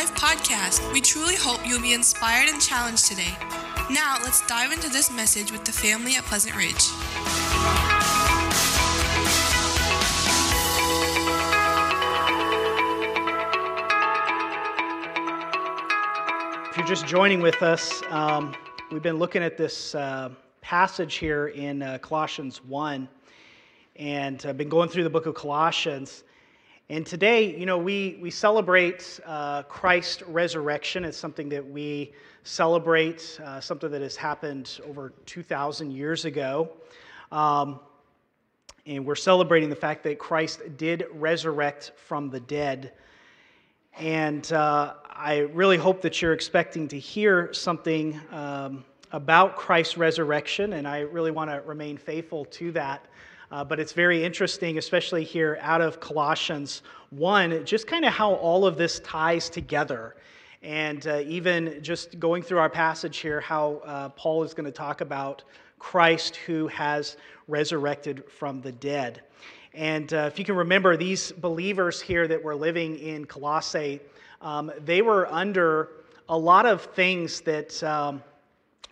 Life podcast. We truly hope you'll be inspired and challenged today. Now, let's dive into this message with the family at Pleasant Ridge. If you're just joining with us, um, we've been looking at this uh, passage here in uh, Colossians 1 and I've been going through the book of Colossians. And today, you know, we, we celebrate uh, Christ's resurrection. It's something that we celebrate, uh, something that has happened over 2,000 years ago. Um, and we're celebrating the fact that Christ did resurrect from the dead. And uh, I really hope that you're expecting to hear something um, about Christ's resurrection, and I really want to remain faithful to that. Uh, but it's very interesting, especially here out of Colossians 1, just kind of how all of this ties together. And uh, even just going through our passage here, how uh, Paul is going to talk about Christ who has resurrected from the dead. And uh, if you can remember, these believers here that were living in Colossae, um, they were under a lot of things that um,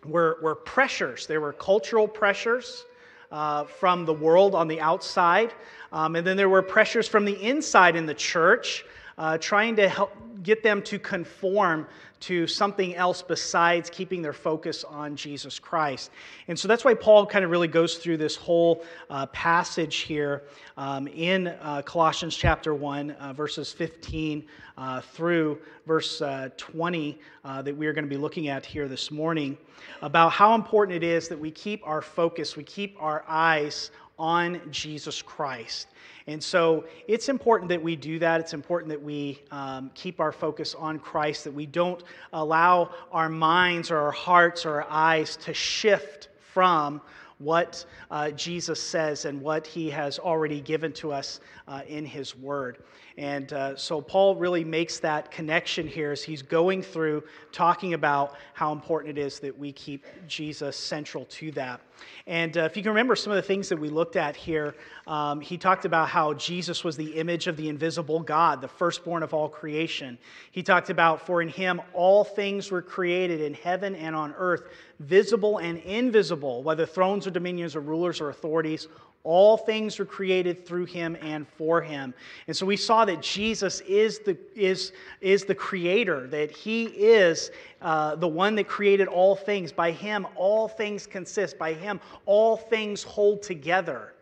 were, were pressures. There were cultural pressures uh, from the world on the outside. Um, and then there were pressures from the inside in the church, uh, trying to help get them to conform to something else besides keeping their focus on Jesus Christ. And so that's why Paul kind of really goes through this whole uh, passage here um, in uh, Colossians chapter 1, uh, verses 15 uh, through verse uh, 20 uh, that we are going to be looking at here this morning about how important it is that we keep our focus, we keep our eyes on Jesus Christ. And so it's important that we do that. It's important that we um, keep our focus on Christ, that we don't allow our minds or our hearts or our eyes to shift from what uh, Jesus says and what he has already given to us uh, in his word. And uh, so Paul really makes that connection here as he's going through talking about how important it is that we keep Jesus central to that. And uh, if you can remember some of the things that we looked at here, um, he talked about how Jesus was the image of the invisible God, the firstborn of all creation. He talked about, for in him all things were created in heaven and on earth, visible and invisible, whether thrones or dominions or rulers or authorities. All things were created through him and for him. And so we saw that Jesus is the, is, is the creator, that he is uh, the one that created all things. By him, all things consist. By him, all things hold together.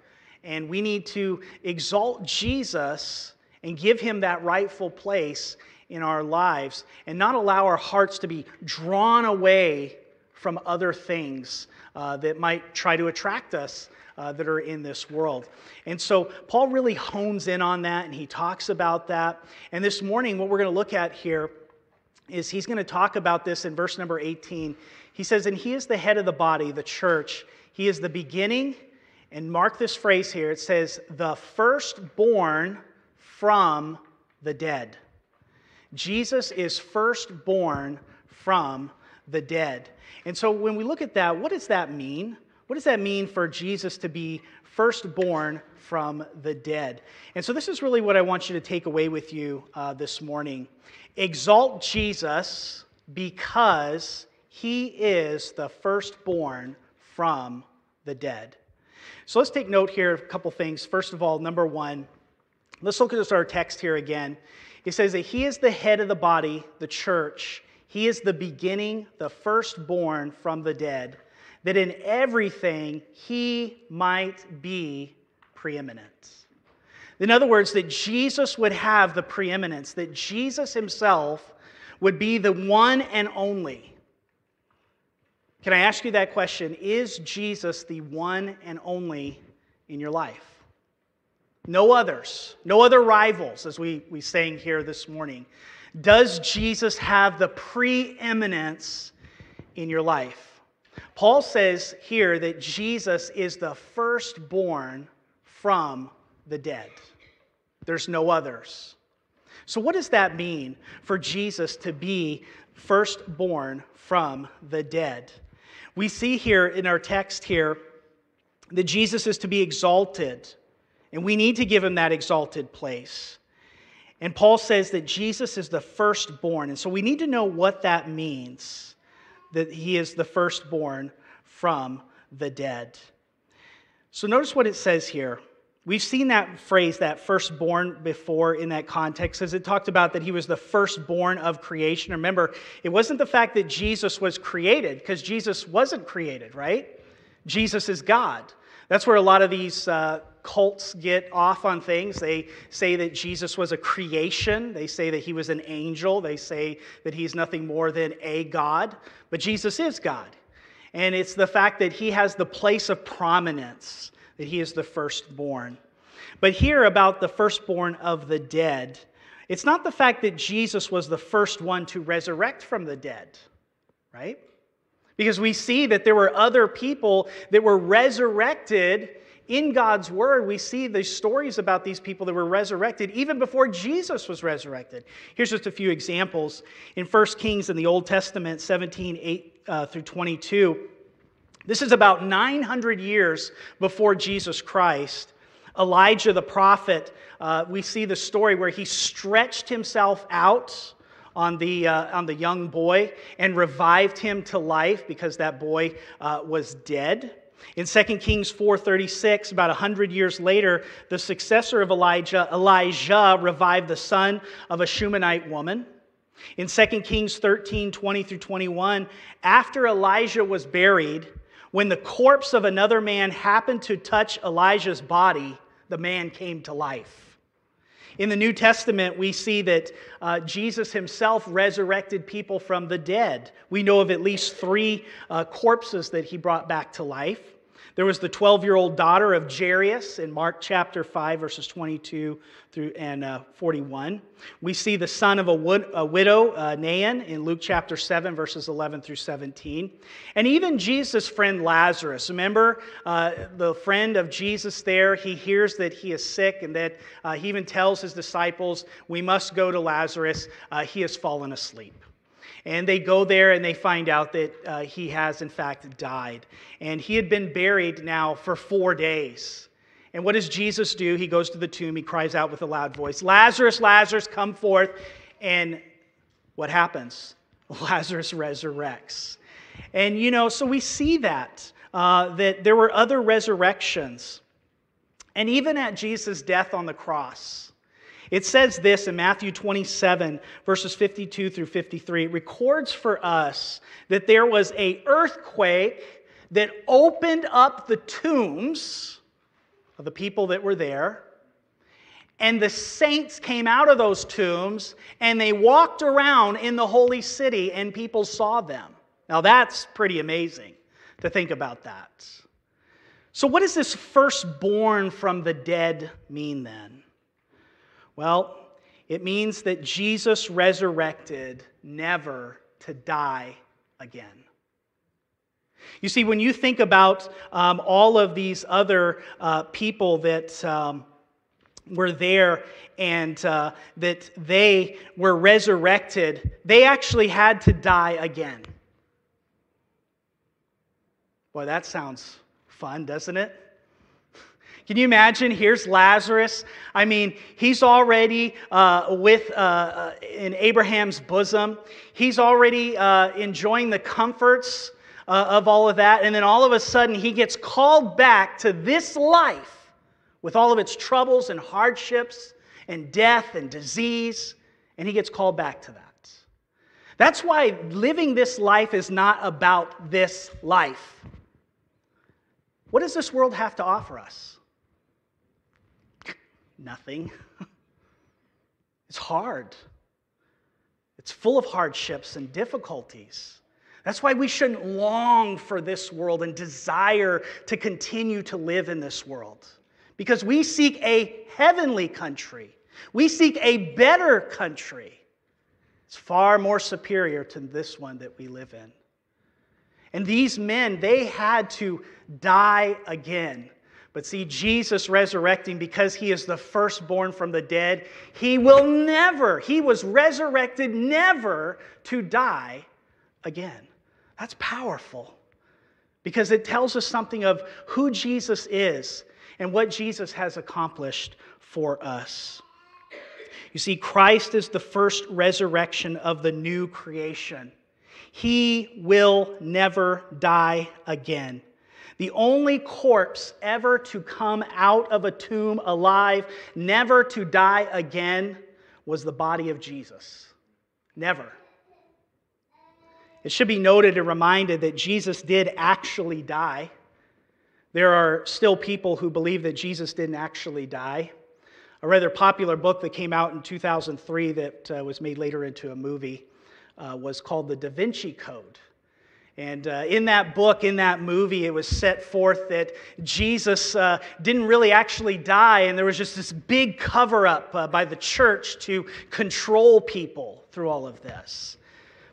And we need to exalt Jesus and give him that rightful place in our lives and not allow our hearts to be drawn away from other things uh, that might try to attract us uh, that are in this world. And so Paul really hones in on that and he talks about that. And this morning, what we're going to look at here is he's going to talk about this in verse number 18. He says, And he is the head of the body, the church. He is the beginning. And mark this phrase here it says, the firstborn from the dead. Jesus is firstborn from the dead. And so when we look at that, what does that mean? What does that mean for Jesus to be firstborn from the dead? And so, this is really what I want you to take away with you uh, this morning. Exalt Jesus because he is the firstborn from the dead. So, let's take note here of a couple things. First of all, number one, let's look at our text here again. It says that he is the head of the body, the church. He is the beginning, the firstborn from the dead that in everything he might be preeminent. In other words, that Jesus would have the preeminence, that Jesus himself would be the one and only. Can I ask you that question? Is Jesus the one and only in your life? No others, no other rivals, as we, we sang here this morning. Does Jesus have the preeminence in your life? Paul says here that Jesus is the firstborn from the dead. There's no others. So, what does that mean for Jesus to be firstborn from the dead? We see here in our text here that Jesus is to be exalted, and we need to give him that exalted place. And Paul says that Jesus is the firstborn. And so we need to know what that means that he is the firstborn from the dead. So notice what it says here. We've seen that phrase, that firstborn, before in that context, as it talked about that he was the firstborn of creation. Remember, it wasn't the fact that Jesus was created, because Jesus wasn't created, right? Jesus is God. That's where a lot of these uh, cults get off on things. They say that Jesus was a creation, they say that he was an angel, they say that he's nothing more than a God, but Jesus is God. And it's the fact that he has the place of prominence that he is the firstborn. But here about the firstborn of the dead, it's not the fact that Jesus was the first one to resurrect from the dead, right? Because we see that there were other people that were resurrected in God's word. We see the stories about these people that were resurrected even before Jesus was resurrected. Here's just a few examples. In 1 Kings in the Old Testament, 17, 8 uh, through 22, this is about 900 years before Jesus Christ. Elijah the prophet, uh, we see the story where he stretched himself out on the, uh, on the young boy and revived him to life because that boy uh, was dead. In 2 Kings 4:36, about 100 years later, the successor of Elijah, Elisha, revived the son of a Shunammite woman. In 2 Kings 13, 20 through 21, after Elisha was buried, when the corpse of another man happened to touch Elisha's body, the man came to life. In the New Testament, we see that uh, Jesus himself resurrected people from the dead. We know of at least three uh, corpses that he brought back to life. There was the 12 year old daughter of Jairus in Mark chapter 5, verses 22 through and uh, 41. We see the son of a, wood, a widow, uh, Nain, in Luke chapter 7, verses 11 through 17. And even Jesus' friend Lazarus. Remember uh, the friend of Jesus there? He hears that he is sick and that uh, he even tells his disciples, We must go to Lazarus. Uh, he has fallen asleep. And they go there and they find out that uh, he has, in fact, died. And he had been buried now for four days. And what does Jesus do? He goes to the tomb, he cries out with a loud voice, Lazarus, Lazarus, come forth. And what happens? Lazarus resurrects. And, you know, so we see that, uh, that there were other resurrections. And even at Jesus' death on the cross, it says this in Matthew 27, verses 52 through 53. It records for us that there was a earthquake that opened up the tombs of the people that were there. And the saints came out of those tombs and they walked around in the holy city and people saw them. Now that's pretty amazing to think about that. So, what does this firstborn from the dead mean then? Well, it means that Jesus resurrected never to die again. You see, when you think about um, all of these other uh, people that um, were there and uh, that they were resurrected, they actually had to die again. Boy, that sounds fun, doesn't it? Can you imagine? Here's Lazarus. I mean, he's already uh, with uh, uh, in Abraham's bosom. He's already uh, enjoying the comforts uh, of all of that, and then all of a sudden he gets called back to this life with all of its troubles and hardships and death and disease, and he gets called back to that. That's why living this life is not about this life. What does this world have to offer us? Nothing. it's hard. It's full of hardships and difficulties. That's why we shouldn't long for this world and desire to continue to live in this world. Because we seek a heavenly country, we seek a better country. It's far more superior to this one that we live in. And these men, they had to die again but see, Jesus resurrecting because he is the firstborn from the dead, he will never, he was resurrected never to die again. That's powerful because it tells us something of who Jesus is and what Jesus has accomplished for us. You see, Christ is the first resurrection of the new creation. He will never die again. The only corpse ever to come out of a tomb alive, never to die again, was the body of Jesus. Never. It should be noted and reminded that Jesus did actually die. There are still people who believe that Jesus didn't actually die. A rather popular book that came out in 2003 that uh, was made later into a movie uh, was called The Da Vinci Code. And uh, in that book, in that movie, it was set forth that Jesus uh, didn't really actually die, and there was just this big cover up uh, by the church to control people through all of this.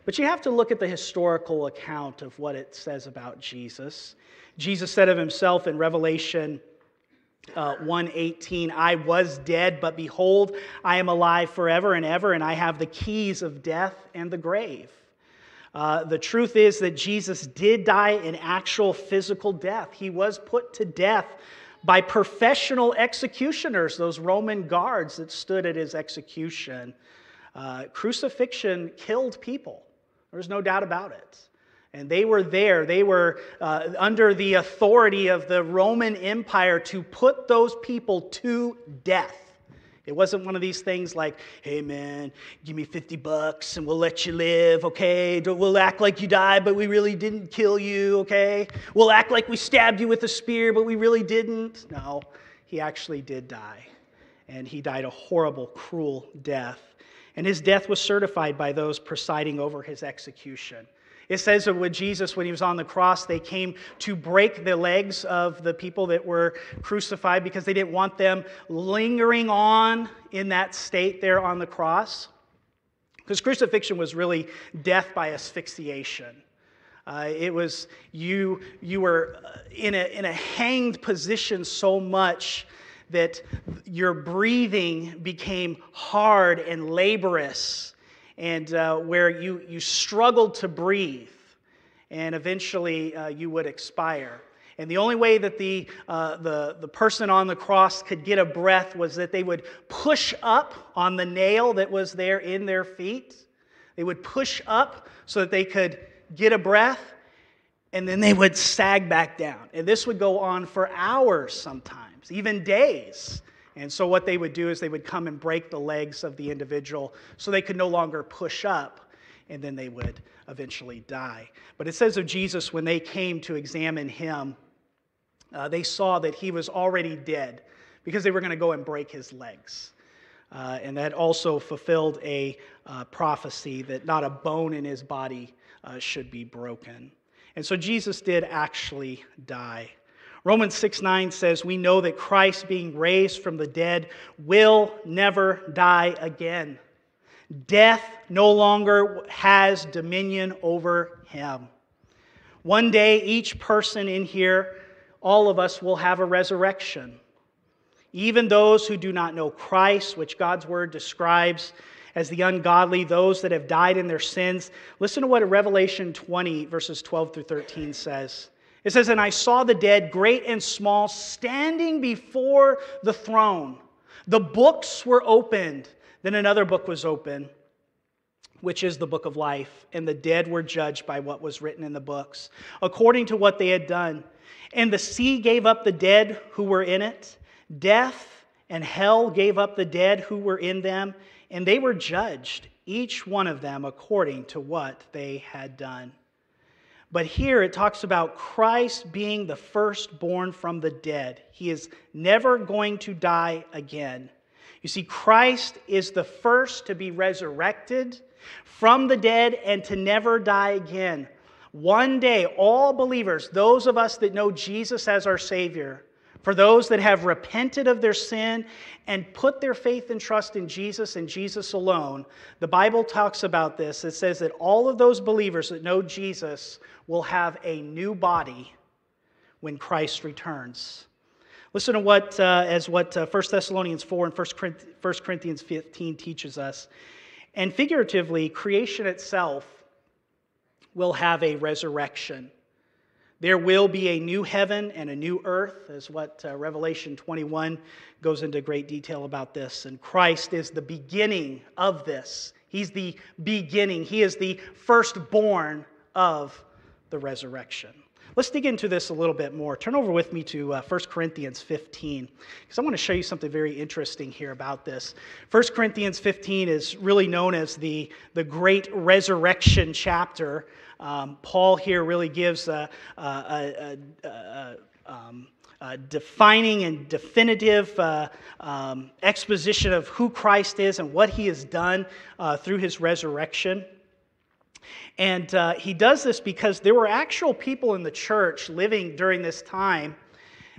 But you have to look at the historical account of what it says about Jesus. Jesus said of himself in Revelation uh, 118 i was dead but behold i am alive forever and ever and i have the keys of death and the grave uh, the truth is that Jesus did die an actual physical death. He was put to death by professional executioners, those Roman guards that stood at his execution. Uh, crucifixion killed people. There's no doubt about it. And they were there, they were uh, under the authority of the Roman Empire to put those people to death. It wasn't one of these things like, hey man, give me 50 bucks and we'll let you live, okay? We'll act like you died, but we really didn't kill you, okay? We'll act like we stabbed you with a spear, but we really didn't. No, he actually did die. And he died a horrible, cruel death. And his death was certified by those presiding over his execution. It says that with Jesus, when he was on the cross, they came to break the legs of the people that were crucified because they didn't want them lingering on in that state there on the cross. Because crucifixion was really death by asphyxiation. Uh, it was you, you were in a, in a hanged position so much that your breathing became hard and laborious and uh, where you, you struggled to breathe, and eventually uh, you would expire. And the only way that the, uh, the, the person on the cross could get a breath was that they would push up on the nail that was there in their feet. They would push up so that they could get a breath, and then they would sag back down. And this would go on for hours sometimes, even days. And so, what they would do is they would come and break the legs of the individual so they could no longer push up, and then they would eventually die. But it says of Jesus, when they came to examine him, uh, they saw that he was already dead because they were going to go and break his legs. Uh, and that also fulfilled a uh, prophecy that not a bone in his body uh, should be broken. And so Jesus did actually die. Romans 6 9 says, We know that Christ, being raised from the dead, will never die again. Death no longer has dominion over him. One day, each person in here, all of us, will have a resurrection. Even those who do not know Christ, which God's word describes as the ungodly, those that have died in their sins. Listen to what Revelation 20, verses 12 through 13 says. It says, And I saw the dead, great and small, standing before the throne. The books were opened. Then another book was opened, which is the book of life. And the dead were judged by what was written in the books, according to what they had done. And the sea gave up the dead who were in it. Death and hell gave up the dead who were in them. And they were judged, each one of them according to what they had done. But here it talks about Christ being the firstborn from the dead. He is never going to die again. You see, Christ is the first to be resurrected from the dead and to never die again. One day, all believers, those of us that know Jesus as our Savior, for those that have repented of their sin and put their faith and trust in Jesus and Jesus alone, the Bible talks about this. It says that all of those believers that know Jesus will have a new body when Christ returns. Listen to what, uh, as what uh, 1 Thessalonians 4 and 1 Corinthians 15 teaches us. And figuratively, creation itself will have a resurrection. There will be a new heaven and a new earth, is what uh, Revelation 21 goes into great detail about this. And Christ is the beginning of this. He's the beginning, He is the firstborn of the resurrection. Let's dig into this a little bit more. Turn over with me to uh, 1 Corinthians 15, because I want to show you something very interesting here about this. 1 Corinthians 15 is really known as the, the great resurrection chapter. Um, Paul here really gives a, a, a, um, a defining and definitive uh, um, exposition of who Christ is and what he has done uh, through his resurrection. And uh, he does this because there were actual people in the church living during this time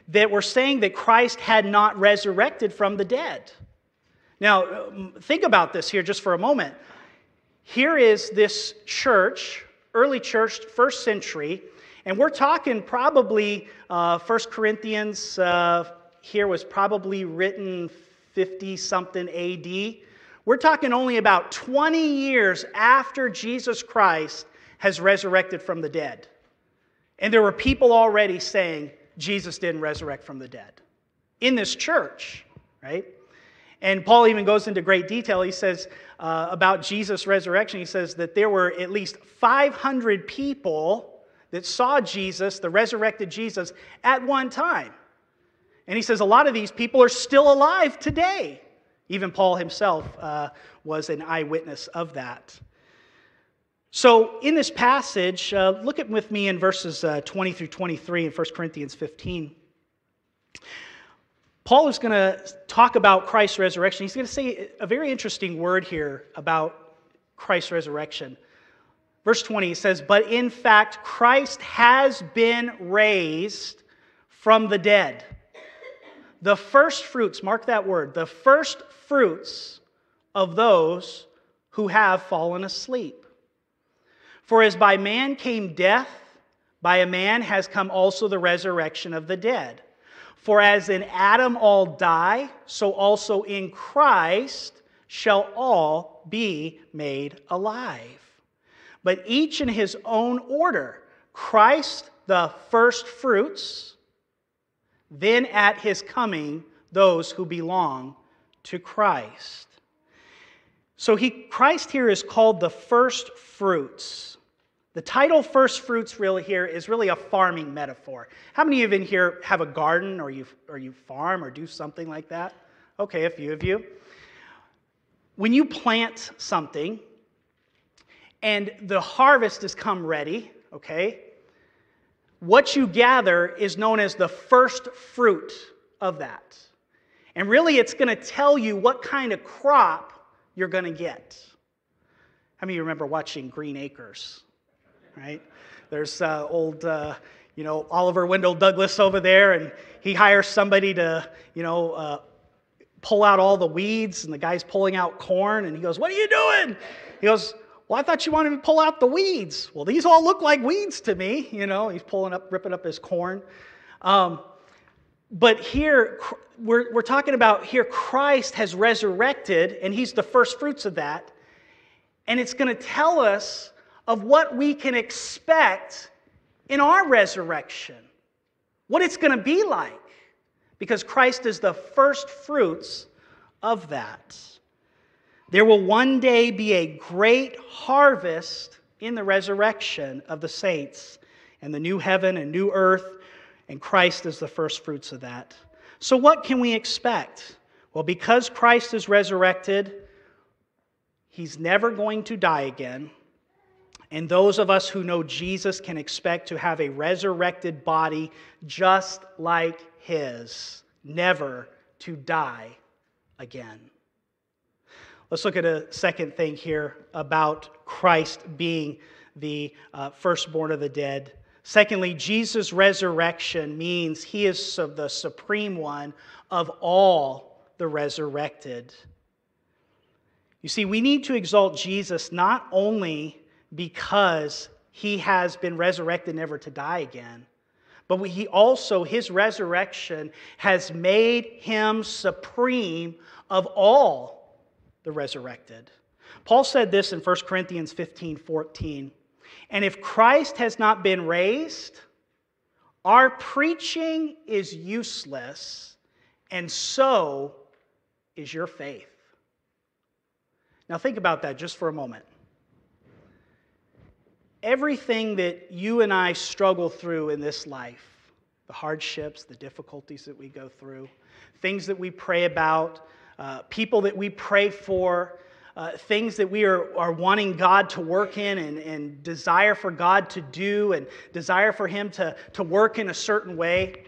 that were saying that Christ had not resurrected from the dead. Now, um, think about this here just for a moment. Here is this church, early church, first century, and we're talking probably uh, 1 Corinthians uh, here was probably written 50 something AD. We're talking only about 20 years after Jesus Christ has resurrected from the dead. And there were people already saying Jesus didn't resurrect from the dead in this church, right? And Paul even goes into great detail. He says uh, about Jesus' resurrection, he says that there were at least 500 people that saw Jesus, the resurrected Jesus, at one time. And he says a lot of these people are still alive today. Even Paul himself uh, was an eyewitness of that. So, in this passage, uh, look at with me in verses uh, 20 through 23 in 1 Corinthians 15. Paul is going to talk about Christ's resurrection. He's going to say a very interesting word here about Christ's resurrection. Verse 20 he says, But in fact, Christ has been raised from the dead the first fruits, mark that word, the first fruits of those who have fallen asleep. For as by man came death, by a man has come also the resurrection of the dead. For as in Adam all die, so also in Christ shall all be made alive. But each in his own order Christ the first fruits then at his coming, those who belong to Christ. So he, Christ here is called the first fruits. The title first fruits really here is really a farming metaphor. How many of you in here have a garden or you, or you farm or do something like that? Okay, a few of you. When you plant something and the harvest has come ready, okay, what you gather is known as the first fruit of that. And really, it's going to tell you what kind of crop you're going to get. How many of you remember watching Green Acres? Right? There's uh, old, uh, you know, Oliver Wendell Douglas over there, and he hires somebody to, you know, uh, pull out all the weeds, and the guy's pulling out corn, and he goes, What are you doing? He goes, well, I thought you wanted to pull out the weeds. Well, these all look like weeds to me. You know, he's pulling up, ripping up his corn. Um, but here, we're, we're talking about here, Christ has resurrected, and he's the first fruits of that. And it's going to tell us of what we can expect in our resurrection, what it's going to be like, because Christ is the first fruits of that. There will one day be a great harvest in the resurrection of the saints and the new heaven and new earth, and Christ is the first fruits of that. So, what can we expect? Well, because Christ is resurrected, he's never going to die again. And those of us who know Jesus can expect to have a resurrected body just like his, never to die again. Let's look at a second thing here about Christ being the uh, firstborn of the dead. Secondly, Jesus' resurrection means he is the supreme one of all the resurrected. You see, we need to exalt Jesus not only because he has been resurrected never to die again, but he also, his resurrection has made him supreme of all the resurrected. Paul said this in 1 Corinthians 15 14. And if Christ has not been raised, Our preaching is useless, and so is your faith. Now, think about that just for a moment. Everything that you and I struggle through in this life, the hardships, the difficulties that we go through, things that we pray about, uh, people that we pray for, uh, things that we are, are wanting God to work in and, and desire for God to do and desire for Him to, to work in a certain way.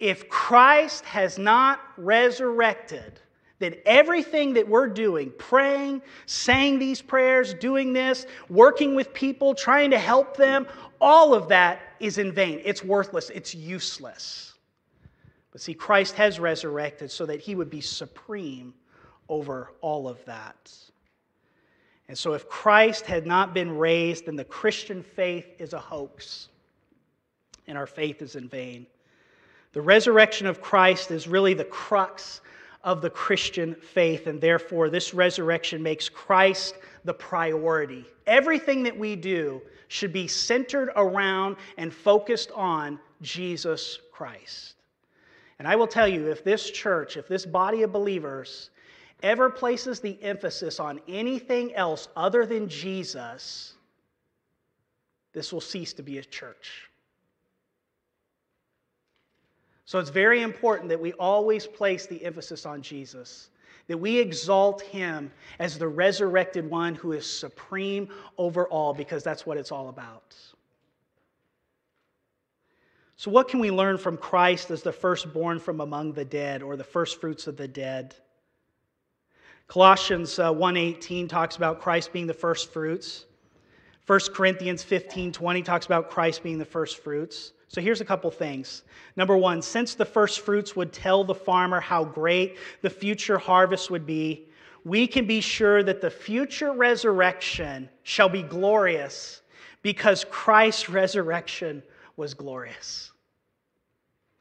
If Christ has not resurrected, everything that we're doing, praying, saying these prayers, doing this, working with people, trying to help them, all of that is in vain. It's worthless, it's useless. But see, Christ has resurrected so that he would be supreme over all of that. And so, if Christ had not been raised, then the Christian faith is a hoax, and our faith is in vain. The resurrection of Christ is really the crux of the Christian faith, and therefore, this resurrection makes Christ the priority. Everything that we do should be centered around and focused on Jesus Christ. And I will tell you, if this church, if this body of believers ever places the emphasis on anything else other than Jesus, this will cease to be a church. So it's very important that we always place the emphasis on Jesus, that we exalt him as the resurrected one who is supreme over all, because that's what it's all about. So, what can we learn from Christ as the firstborn from among the dead, or the firstfruits of the dead? Colossians uh, 1.18 talks about Christ being the first fruits. 1 Corinthians 15.20 talks about Christ being the first fruits. So here's a couple things. Number one, since the first fruits would tell the farmer how great the future harvest would be, we can be sure that the future resurrection shall be glorious because Christ's resurrection was glorious.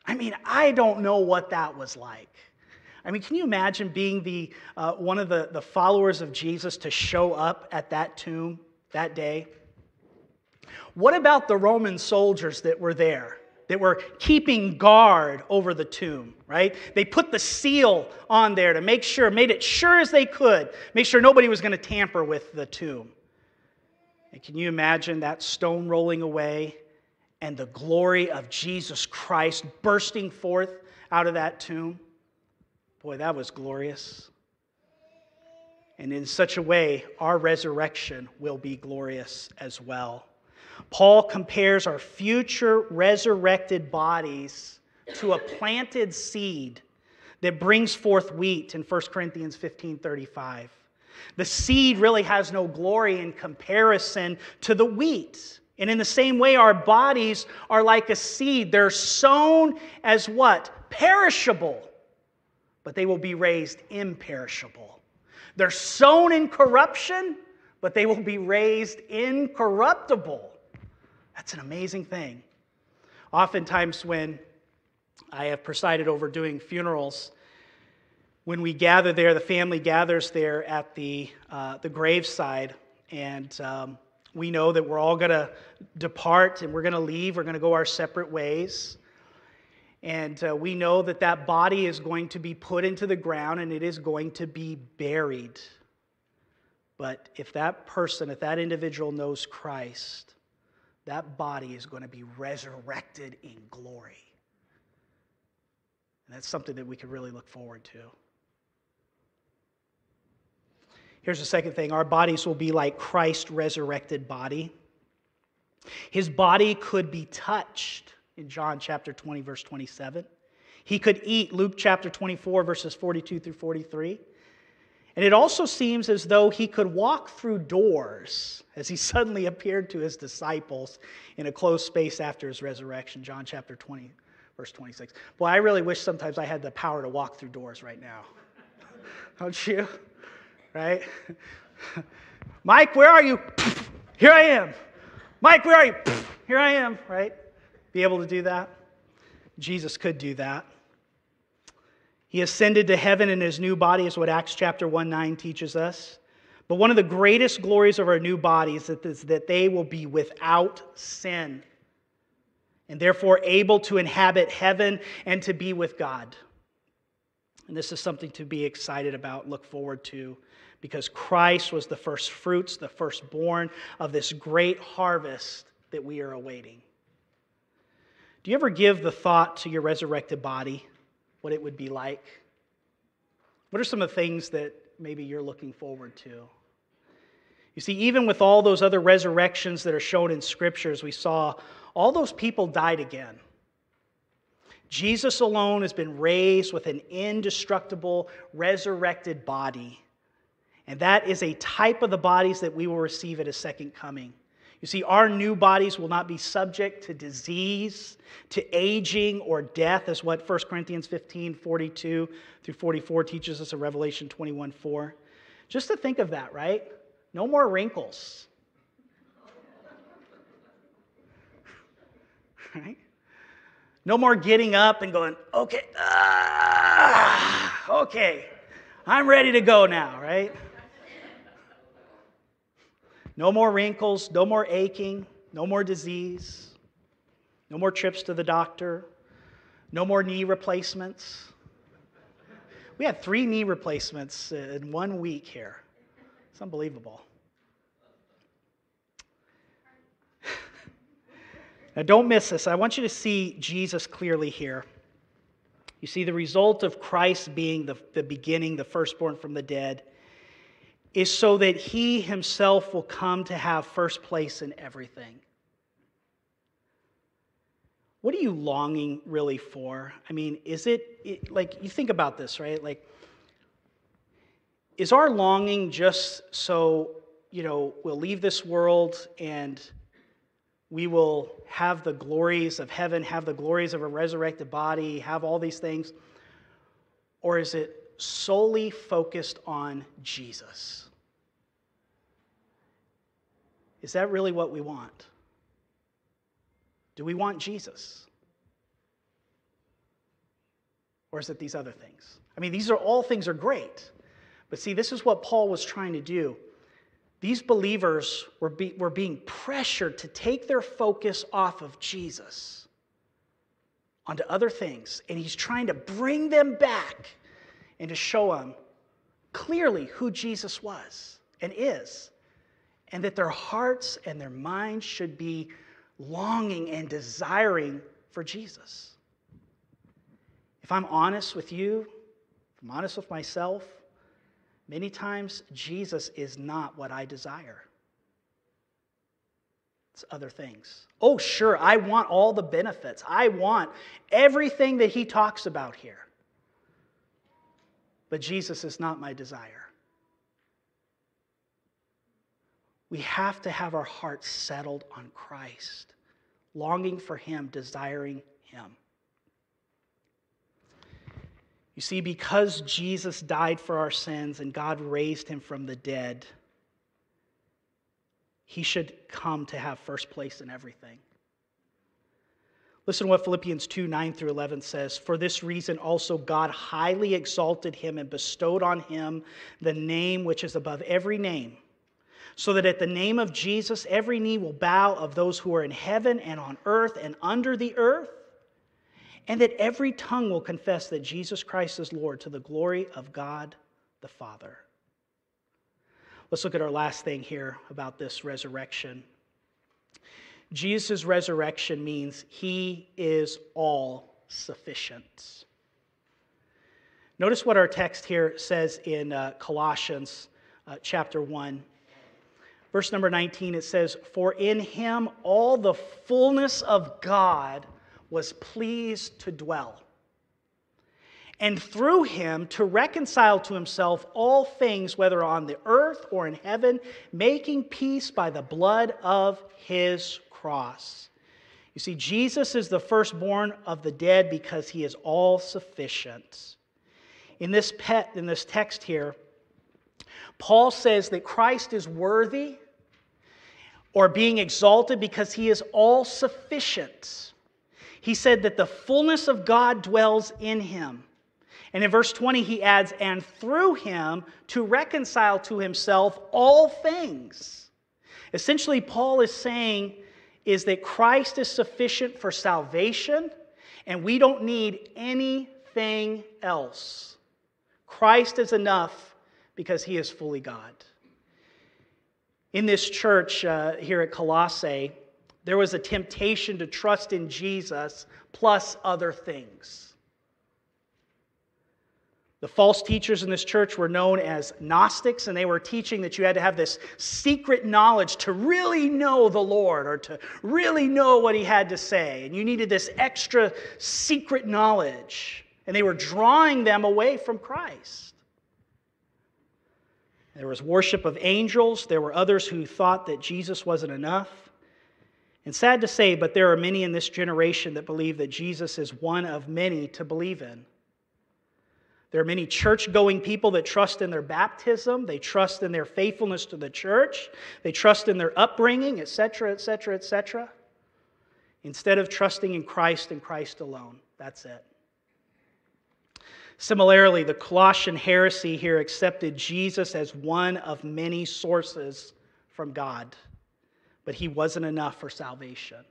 I mean, I don't know what that was like. I mean, can you imagine being the, uh, one of the, the followers of Jesus to show up at that tomb that day? What about the Roman soldiers that were there, that were keeping guard over the tomb, right? They put the seal on there to make sure, made it sure as they could, make sure nobody was going to tamper with the tomb. And can you imagine that stone rolling away and the glory of Jesus Christ bursting forth out of that tomb? Boy, that was glorious. And in such a way, our resurrection will be glorious as well. Paul compares our future resurrected bodies to a planted seed that brings forth wheat in 1 Corinthians 15 35. The seed really has no glory in comparison to the wheat. And in the same way, our bodies are like a seed. They're sown as what? Perishable but they will be raised imperishable. They're sown in corruption, but they will be raised incorruptible. That's an amazing thing. Oftentimes, when I have presided over doing funerals, when we gather there, the family gathers there at the, uh, the graveside, and um, we know that we're all going to depart and we're going to leave, we're going to go our separate ways. And uh, we know that that body is going to be put into the ground and it is going to be buried. But if that person, if that individual knows Christ, that body is going to be resurrected in glory. And that's something that we can really look forward to. Here's the second thing our bodies will be like Christ's resurrected body. His body could be touched in John chapter 20, verse 27. He could eat, Luke chapter 24, verses 42 through 43. And it also seems as though he could walk through doors as he suddenly appeared to his disciples in a closed space after his resurrection, John chapter 20, verse 26. Boy, I really wish sometimes I had the power to walk through doors right now. Don't you? Right? Mike, where are you? Here I am. Mike, where are you? Here I am, right? be able to do that? Jesus could do that. He ascended to heaven in his new body, is what Acts chapter 1 9 teaches us. But one of the greatest glories of our new bodies is that they will be without sin. and therefore able to inhabit heaven and to be with God. And this is something to be excited about, look forward to, because Christ was the first fruits, the firstborn of this great harvest that we are awaiting. Do you ever give the thought to your resurrected body, what it would be like? What are some of the things that maybe you're looking forward to? You see, even with all those other resurrections that are shown in scriptures, we saw all those people died again. Jesus alone has been raised with an indestructible, resurrected body. And that is a type of the bodies that we will receive at his second coming. You see, our new bodies will not be subject to disease, to aging, or death, as what 1 Corinthians 15 42 through 44 teaches us in Revelation 21 4. Just to think of that, right? No more wrinkles. right? No more getting up and going, okay, ah, okay, I'm ready to go now, right? No more wrinkles, no more aching, no more disease, no more trips to the doctor, no more knee replacements. We had three knee replacements in one week here. It's unbelievable. now, don't miss this. I want you to see Jesus clearly here. You see, the result of Christ being the, the beginning, the firstborn from the dead, is so that he himself will come to have first place in everything. What are you longing really for? I mean, is it, it, like, you think about this, right? Like, is our longing just so, you know, we'll leave this world and we will have the glories of heaven, have the glories of a resurrected body, have all these things? Or is it solely focused on Jesus. Is that really what we want? Do we want Jesus? Or is it these other things? I mean, these are all things are great. But see, this is what Paul was trying to do. These believers were, be, were being pressured to take their focus off of Jesus onto other things. And he's trying to bring them back and to show them clearly who Jesus was and is, and that their hearts and their minds should be longing and desiring for Jesus. If I'm honest with you, if I'm honest with myself, many times Jesus is not what I desire. It's other things. Oh, sure, I want all the benefits. I want everything that he talks about here. But Jesus is not my desire. We have to have our hearts settled on Christ, longing for Him, desiring Him. You see, because Jesus died for our sins and God raised him from the dead, he should come to have first place in everything. Listen to what Philippians 2 9 through 11 says. For this reason, also God highly exalted him and bestowed on him the name which is above every name, so that at the name of Jesus, every knee will bow of those who are in heaven and on earth and under the earth, and that every tongue will confess that Jesus Christ is Lord to the glory of God the Father. Let's look at our last thing here about this resurrection. Jesus' resurrection means he is all sufficient. Notice what our text here says in uh, Colossians uh, chapter 1. Verse number 19, it says, For in him all the fullness of God was pleased to dwell, and through him to reconcile to himself all things, whether on the earth or in heaven, making peace by the blood of his cross. You see, Jesus is the firstborn of the dead because he is all sufficient. In this, pet, in this text here, Paul says that Christ is worthy or being exalted because he is all sufficient. He said that the fullness of God dwells in him. And in verse 20, he adds, and through him to reconcile to himself all things. Essentially, Paul is saying is that Christ is sufficient for salvation and we don't need anything else. Christ is enough because he is fully God. In this church uh, here at Colossae, there was a temptation to trust in Jesus plus other things. The false teachers in this church were known as Gnostics, and they were teaching that you had to have this secret knowledge to really know the Lord or to really know what He had to say. And you needed this extra secret knowledge. And they were drawing them away from Christ. There was worship of angels. There were others who thought that Jesus wasn't enough. And sad to say, but there are many in this generation that believe that Jesus is one of many to believe in. There are many church going people that trust in their baptism, they trust in their faithfulness to the church, they trust in their upbringing, etc., etc., etc., instead of trusting in Christ and Christ alone. That's it. Similarly, the Colossian heresy here accepted Jesus as one of many sources from God, but he wasn't enough for salvation.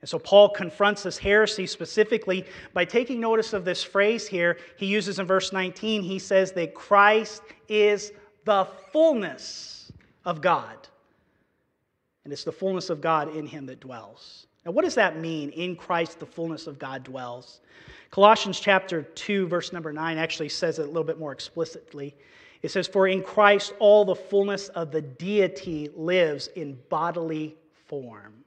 And so Paul confronts this heresy specifically by taking notice of this phrase here. He uses in verse 19, he says that Christ is the fullness of God. And it's the fullness of God in him that dwells. Now, what does that mean? In Christ, the fullness of God dwells. Colossians chapter 2, verse number 9 actually says it a little bit more explicitly. It says, For in Christ all the fullness of the deity lives in bodily form.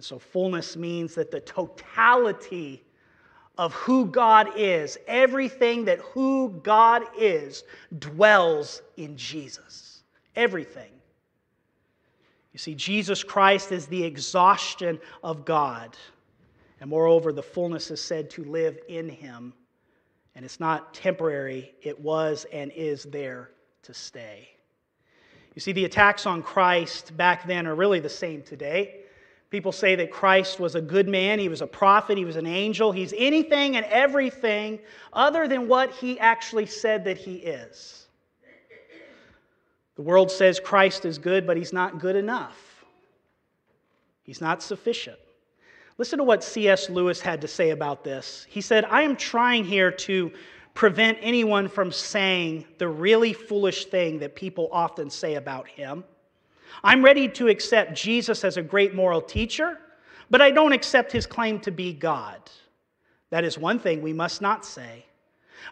And so, fullness means that the totality of who God is, everything that who God is, dwells in Jesus. Everything. You see, Jesus Christ is the exhaustion of God. And moreover, the fullness is said to live in him. And it's not temporary, it was and is there to stay. You see, the attacks on Christ back then are really the same today. People say that Christ was a good man, he was a prophet, he was an angel, he's anything and everything other than what he actually said that he is. The world says Christ is good, but he's not good enough. He's not sufficient. Listen to what C.S. Lewis had to say about this. He said, I am trying here to prevent anyone from saying the really foolish thing that people often say about him. I'm ready to accept Jesus as a great moral teacher, but I don't accept his claim to be God. That is one thing we must not say.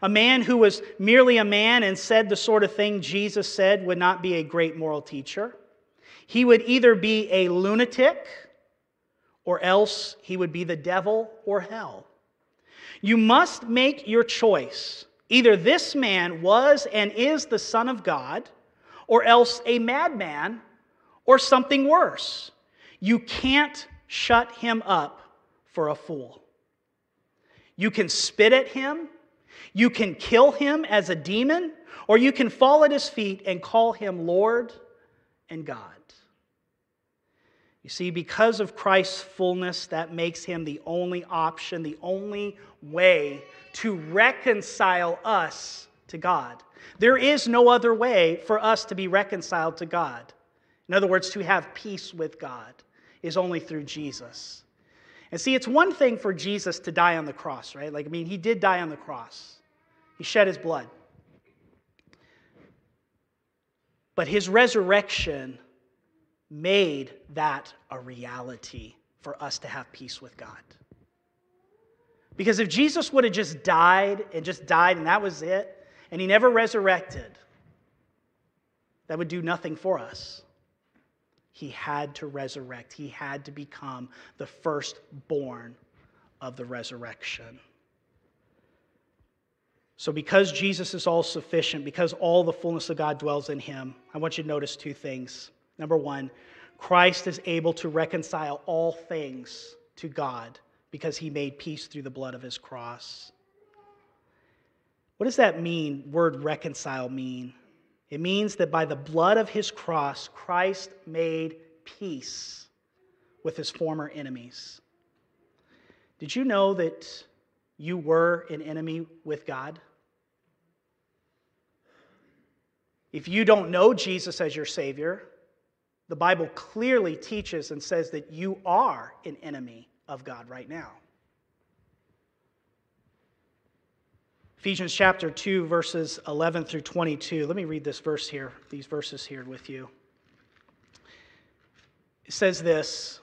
A man who was merely a man and said the sort of thing Jesus said would not be a great moral teacher. He would either be a lunatic or else he would be the devil or hell. You must make your choice. Either this man was and is the Son of God, or else a madman or something worse. You can't shut him up for a fool. You can spit at him, you can kill him as a demon, or you can fall at his feet and call him Lord and God. You see, because of Christ's fullness, that makes him the only option, the only way to reconcile us to God. There is no other way for us to be reconciled to God. In other words, to have peace with God is only through Jesus. And see, it's one thing for Jesus to die on the cross, right? Like, I mean, he did die on the cross, he shed his blood. But his resurrection made that a reality for us to have peace with God. Because if Jesus would have just died and just died and that was it, and he never resurrected, that would do nothing for us he had to resurrect. He had to become the firstborn of the resurrection. So, because Jesus is all sufficient, because all the fullness of God dwells in him, I want you to notice two things. Number one, Christ is able to reconcile all things to God because he made peace through the blood of his cross. What does that mean, word reconcile mean? It means that by the blood of his cross, Christ made peace with his former enemies. Did you know that you were an enemy with God? If you don't know Jesus as your Savior, The Bible clearly teaches and says that you are an enemy of God right now. Ephesians chapter 2, verses 11 through 22. Let me read this verse here, these verses here with you. It says this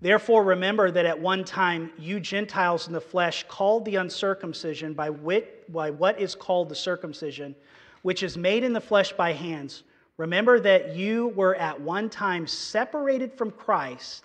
Therefore, remember that at one time you Gentiles in the flesh called the uncircumcision by, wit, by what is called the circumcision, which is made in the flesh by hands. Remember that you were at one time separated from Christ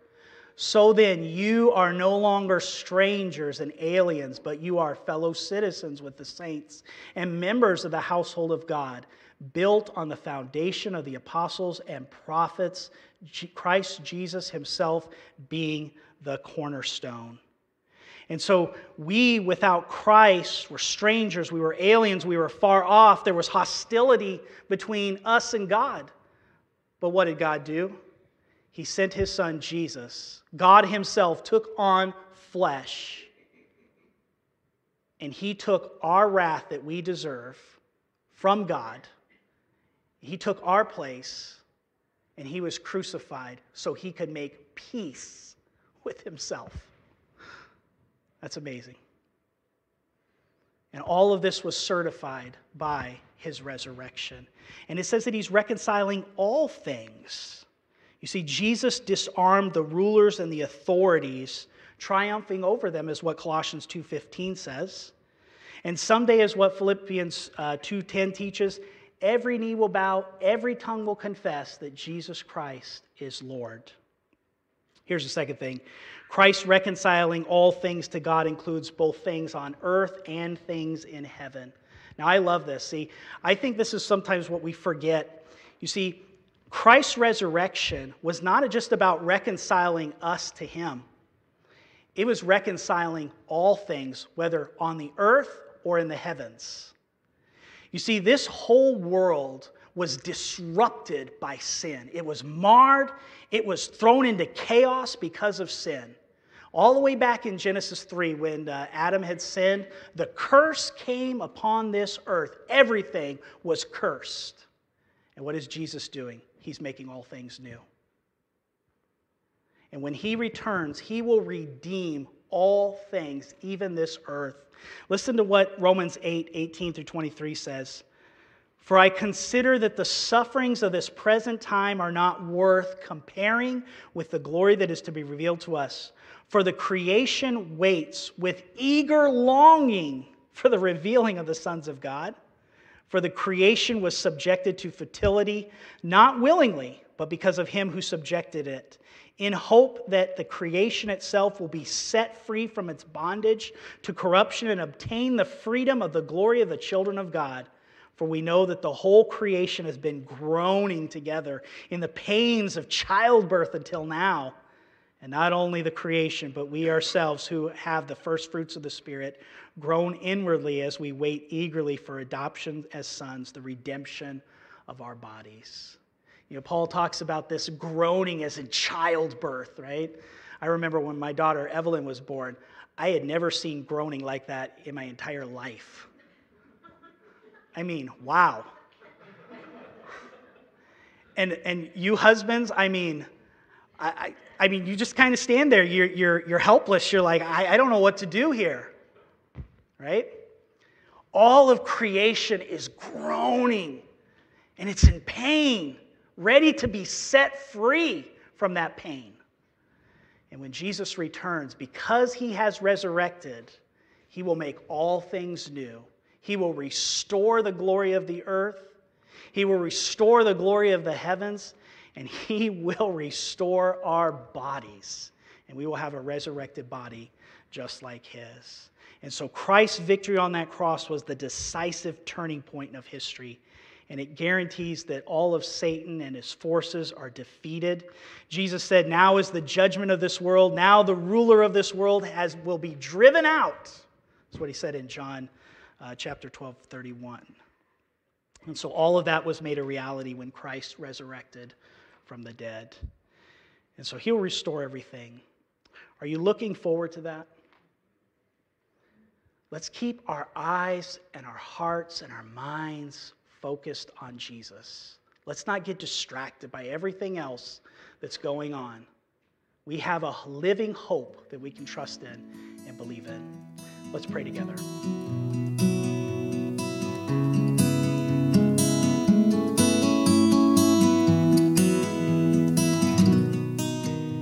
So then, you are no longer strangers and aliens, but you are fellow citizens with the saints and members of the household of God, built on the foundation of the apostles and prophets, Christ Jesus himself being the cornerstone. And so we, without Christ, were strangers, we were aliens, we were far off. There was hostility between us and God. But what did God do? He sent his son Jesus. God himself took on flesh. And he took our wrath that we deserve from God. He took our place and he was crucified so he could make peace with himself. That's amazing. And all of this was certified by his resurrection. And it says that he's reconciling all things you see, Jesus disarmed the rulers and the authorities, triumphing over them, is what Colossians 2.15 says. And someday is what Philippians uh, 2.10 teaches. Every knee will bow, every tongue will confess that Jesus Christ is Lord. Here's the second thing Christ reconciling all things to God includes both things on earth and things in heaven. Now, I love this. See, I think this is sometimes what we forget. You see, Christ's resurrection was not just about reconciling us to Him, it was reconciling all things, whether on the earth or in the heavens. You see, this whole world was disrupted by sin. It was marred, it was thrown into chaos because of sin. All the way back in Genesis 3, when uh, Adam had sinned, the curse came upon this earth. Everything was cursed. And what is Jesus doing? He's making all things new. And when he returns, he will redeem all things, even this earth. Listen to what Romans 8 18 through 23 says. For I consider that the sufferings of this present time are not worth comparing with the glory that is to be revealed to us. For the creation waits with eager longing for the revealing of the sons of God. For the creation was subjected to fertility, not willingly, but because of him who subjected it, in hope that the creation itself will be set free from its bondage to corruption and obtain the freedom of the glory of the children of God. For we know that the whole creation has been groaning together in the pains of childbirth until now. And not only the creation, but we ourselves who have the first fruits of the Spirit groan inwardly as we wait eagerly for adoption as sons, the redemption of our bodies. You know, Paul talks about this groaning as in childbirth, right? I remember when my daughter Evelyn was born, I had never seen groaning like that in my entire life. I mean, wow. And, and you husbands, I mean, I, I, mean, you just kind of stand there. You're, you're, you're helpless. You're like, I, I don't know what to do here. Right? All of creation is groaning and it's in pain, ready to be set free from that pain. And when Jesus returns, because he has resurrected, he will make all things new. He will restore the glory of the earth, he will restore the glory of the heavens, and he will restore our bodies. And we will have a resurrected body just like his. And so Christ's victory on that cross was the decisive turning point of history. And it guarantees that all of Satan and his forces are defeated. Jesus said, Now is the judgment of this world. Now the ruler of this world has, will be driven out. That's what he said in John uh, chapter 12, 31. And so all of that was made a reality when Christ resurrected from the dead. And so he'll restore everything. Are you looking forward to that? Let's keep our eyes and our hearts and our minds focused on Jesus. Let's not get distracted by everything else that's going on. We have a living hope that we can trust in and believe in. Let's pray together.